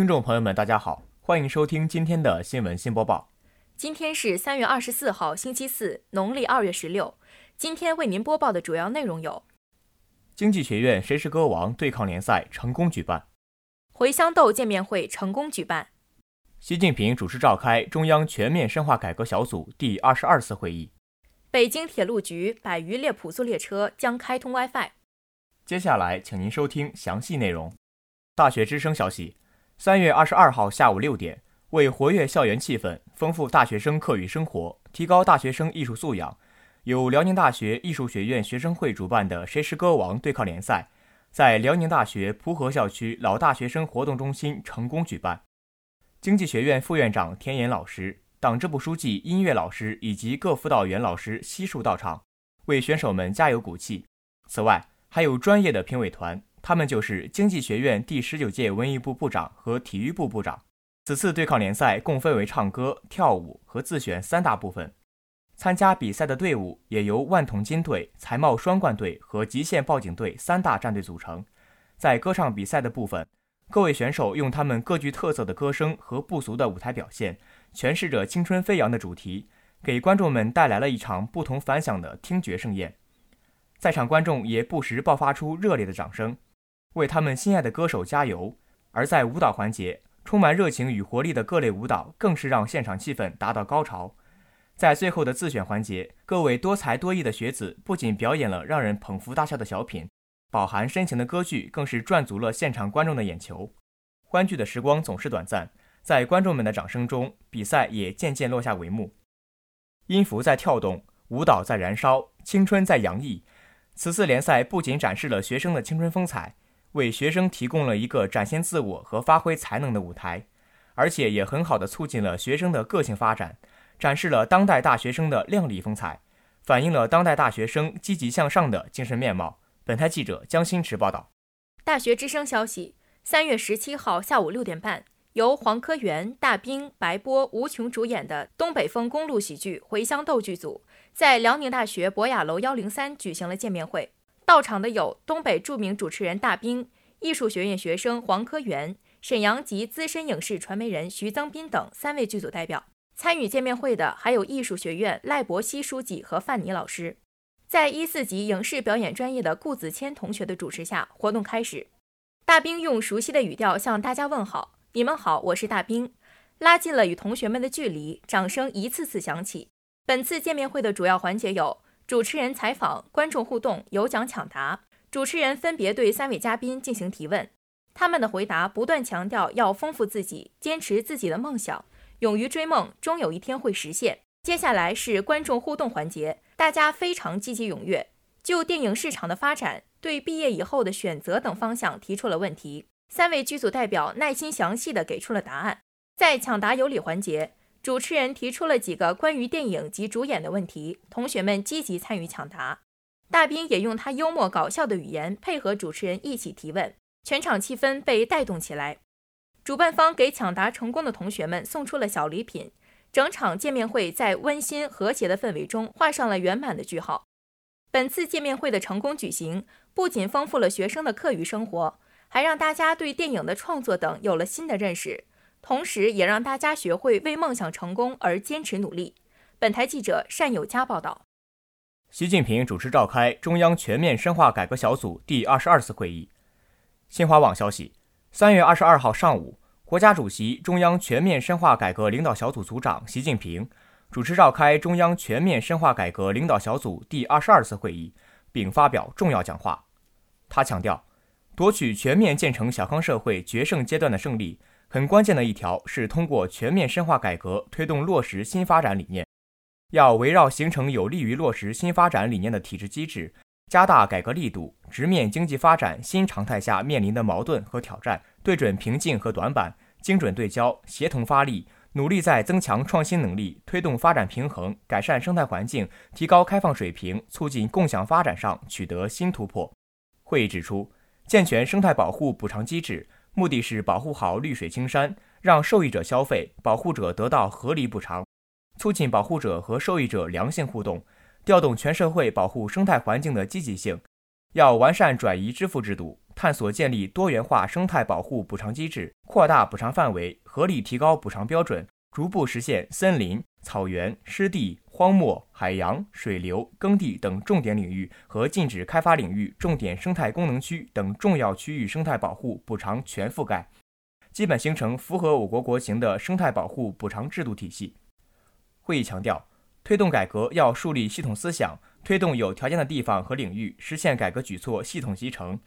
听众朋友们，大家好，欢迎收听今天的新闻新播报。今天是三月二十四号，星期四，农历二月十六。今天为您播报的主要内容有：经济学院谁是歌王对抗联赛成功举办；茴香豆见面会成功举办；习近平主持召开中央全面深化改革小组第二十二次会议；北京铁路局百余列普速列车将开通 WiFi。接下来，请您收听详细内容。大学之声消息：三月二十二号下午六点，为活跃校园气氛、丰富大学生课余生活、提高大学生艺术素养。由辽宁大学艺术学院学生会主办的“谁是歌王”对抗联赛，在辽宁大学蒲河校区老大学生活动中心成功举办。经济学院副院长田岩老师、党支部书记、音乐老师以及各辅导员老师悉数到场，为选手们加油鼓气。此外，还有专业的评委团，他们就是经济学院第十九届文艺部部长和体育部部长。此次对抗联赛共分为唱歌、跳舞和自选三大部分。参加比赛的队伍也由万统金队、才貌双冠队和极限报警队三大战队组成。在歌唱比赛的部分，各位选手用他们各具特色的歌声和不俗的舞台表现，诠释着青春飞扬的主题，给观众们带来了一场不同凡响的听觉盛宴。在场观众也不时爆发出热烈的掌声，为他们心爱的歌手加油。而在舞蹈环节，充满热情与活力的各类舞蹈更是让现场气氛达到高潮。在最后的自选环节，各位多才多艺的学子不仅表演了让人捧腹大笑的小品，饱含深情的歌剧更是赚足了现场观众的眼球。欢聚的时光总是短暂，在观众们的掌声中，比赛也渐渐落下帷幕。音符在跳动，舞蹈在燃烧，青春在洋溢。此次联赛不仅展示了学生的青春风采，为学生提供了一个展现自我和发挥才能的舞台，而且也很好的促进了学生的个性发展。展示了当代大学生的靓丽风采，反映了当代大学生积极向上的精神面貌。本台记者江新池报道。大学之声消息：三月十七号下午六点半，由黄科元、大兵、白波、吴琼主演的东北风公路喜剧《回乡斗》剧组，在辽宁大学博雅楼幺零三举行了见面会。到场的有东北著名主持人大兵、艺术学院学生黄科元、沈阳籍资深影视传媒人徐增斌等三位剧组代表。参与见面会的还有艺术学院赖伯希书记和范尼老师，在一四级影视表演专业的顾子谦同学的主持下，活动开始。大兵用熟悉的语调向大家问好：“你们好，我是大兵。”拉近了与同学们的距离，掌声一次次响起。本次见面会的主要环节有主持人采访、观众互动、有奖抢答。主持人分别对三位嘉宾进行提问，他们的回答不断强调要丰富自己，坚持自己的梦想。勇于追梦，终有一天会实现。接下来是观众互动环节，大家非常积极踊跃，就电影市场的发展、对毕业以后的选择等方向提出了问题。三位剧组代表耐心详细的给出了答案。在抢答有礼环节，主持人提出了几个关于电影及主演的问题，同学们积极参与抢答。大兵也用他幽默搞笑的语言配合主持人一起提问，全场气氛被带动起来。主办方给抢答成功的同学们送出了小礼品，整场见面会在温馨和谐的氛围中画上了圆满的句号。本次见面会的成功举行，不仅丰富了学生的课余生活，还让大家对电影的创作等有了新的认识，同时也让大家学会为梦想成功而坚持努力。本台记者单有佳报道。习近平主持召开中央全面深化改革小组第二十二次会议。新华网消息。三月二十二号上午，国家主席、中央全面深化改革领导小组组长习近平主持召开中央全面深化改革领导小组第二十二次会议，并发表重要讲话。他强调，夺取全面建成小康社会决胜阶段的胜利，很关键的一条是通过全面深化改革推动落实新发展理念。要围绕形成有利于落实新发展理念的体制机制。加大改革力度，直面经济发展新常态下面临的矛盾和挑战，对准瓶颈和短板，精准对焦，协同发力，努力在增强创新能力、推动发展平衡、改善生态环境、提高开放水平、促进共享发展上取得新突破。会议指出，健全生态保护补偿机制，目的是保护好绿水青山，让受益者消费，保护者得到合理补偿，促进保护者和受益者良性互动。调动全社会保护生态环境的积极性，要完善转移支付制度，探索建立多元化生态保护补偿机制，扩大补偿范围，合理提高补偿标准，逐步实现森林、草原、湿地、荒漠、海洋、水流、耕地等重点领域和禁止开发领域、重点生态功能区等重要区域生态保护补偿全覆盖，基本形成符合我国国情的生态保护补偿制度体系。会议强调，推动改革要树立系统思想。推动有条件的地方和领域实现改革举措系统集成，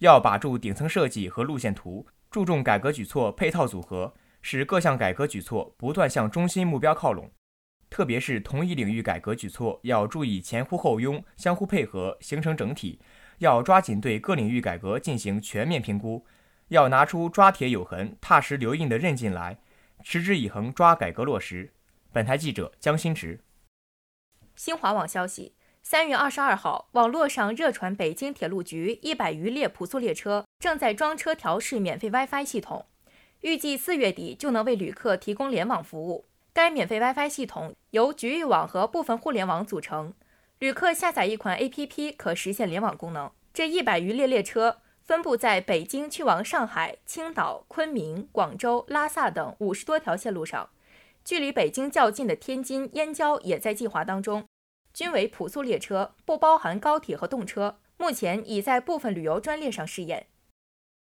要把住顶层设计和路线图，注重改革举措配套组合，使各项改革举措不断向中心目标靠拢。特别是同一领域改革举措，要注意前呼后拥、相互配合，形成整体。要抓紧对各领域改革进行全面评估，要拿出抓铁有痕、踏实留印的韧劲来，持之以恒抓改革落实。本台记者江新池。新华网消息。三月二十二号，网络上热传北京铁路局一百余列普速列车正在装车调试免费 WiFi 系统，预计四月底就能为旅客提供联网服务。该免费 WiFi 系统由局域网和部分互联网组成，旅客下载一款 APP 可实现联网功能。这一百余列列车分布在北京去往上海、青岛、昆明、广州、拉萨等五十多条线路上，距离北京较近的天津、燕郊也在计划当中。均为普速列车，不包含高铁和动车。目前已在部分旅游专列上试验。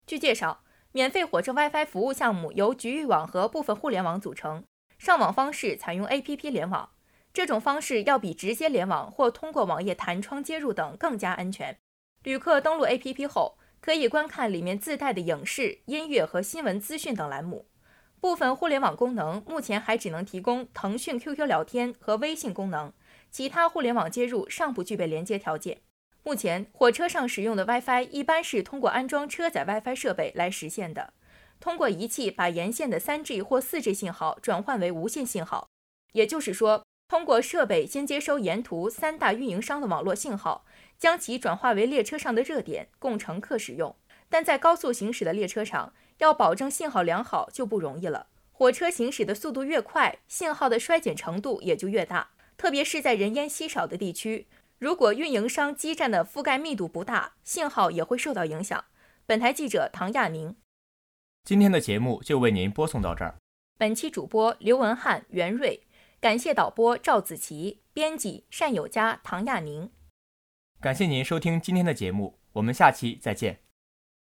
据介绍，免费火车 WiFi 服务项目由局域网和部分互联网组成，上网方式采用 APP 联网。这种方式要比直接联网或通过网页弹窗接入等更加安全。旅客登录 APP 后，可以观看里面自带的影视、音乐和新闻资讯等栏目。部分互联网功能目前还只能提供腾讯 QQ 聊天和微信功能。其他互联网接入尚不具备连接条件。目前，火车上使用的 WiFi 一般是通过安装车载 WiFi 设备来实现的，通过仪器把沿线的 3G 或 4G 信号转换为无线信号。也就是说，通过设备先接收沿途三大运营商的网络信号，将其转化为列车上的热点，供乘客使用。但在高速行驶的列车上，要保证信号良好就不容易了。火车行驶的速度越快，信号的衰减程度也就越大。特别是在人烟稀少的地区，如果运营商基站的覆盖密度不大，信号也会受到影响。本台记者唐亚宁，今天的节目就为您播送到这儿。本期主播刘文翰、袁瑞，感谢导播赵子琪，编辑单友佳、唐亚宁。感谢您收听今天的节目，我们下期再见。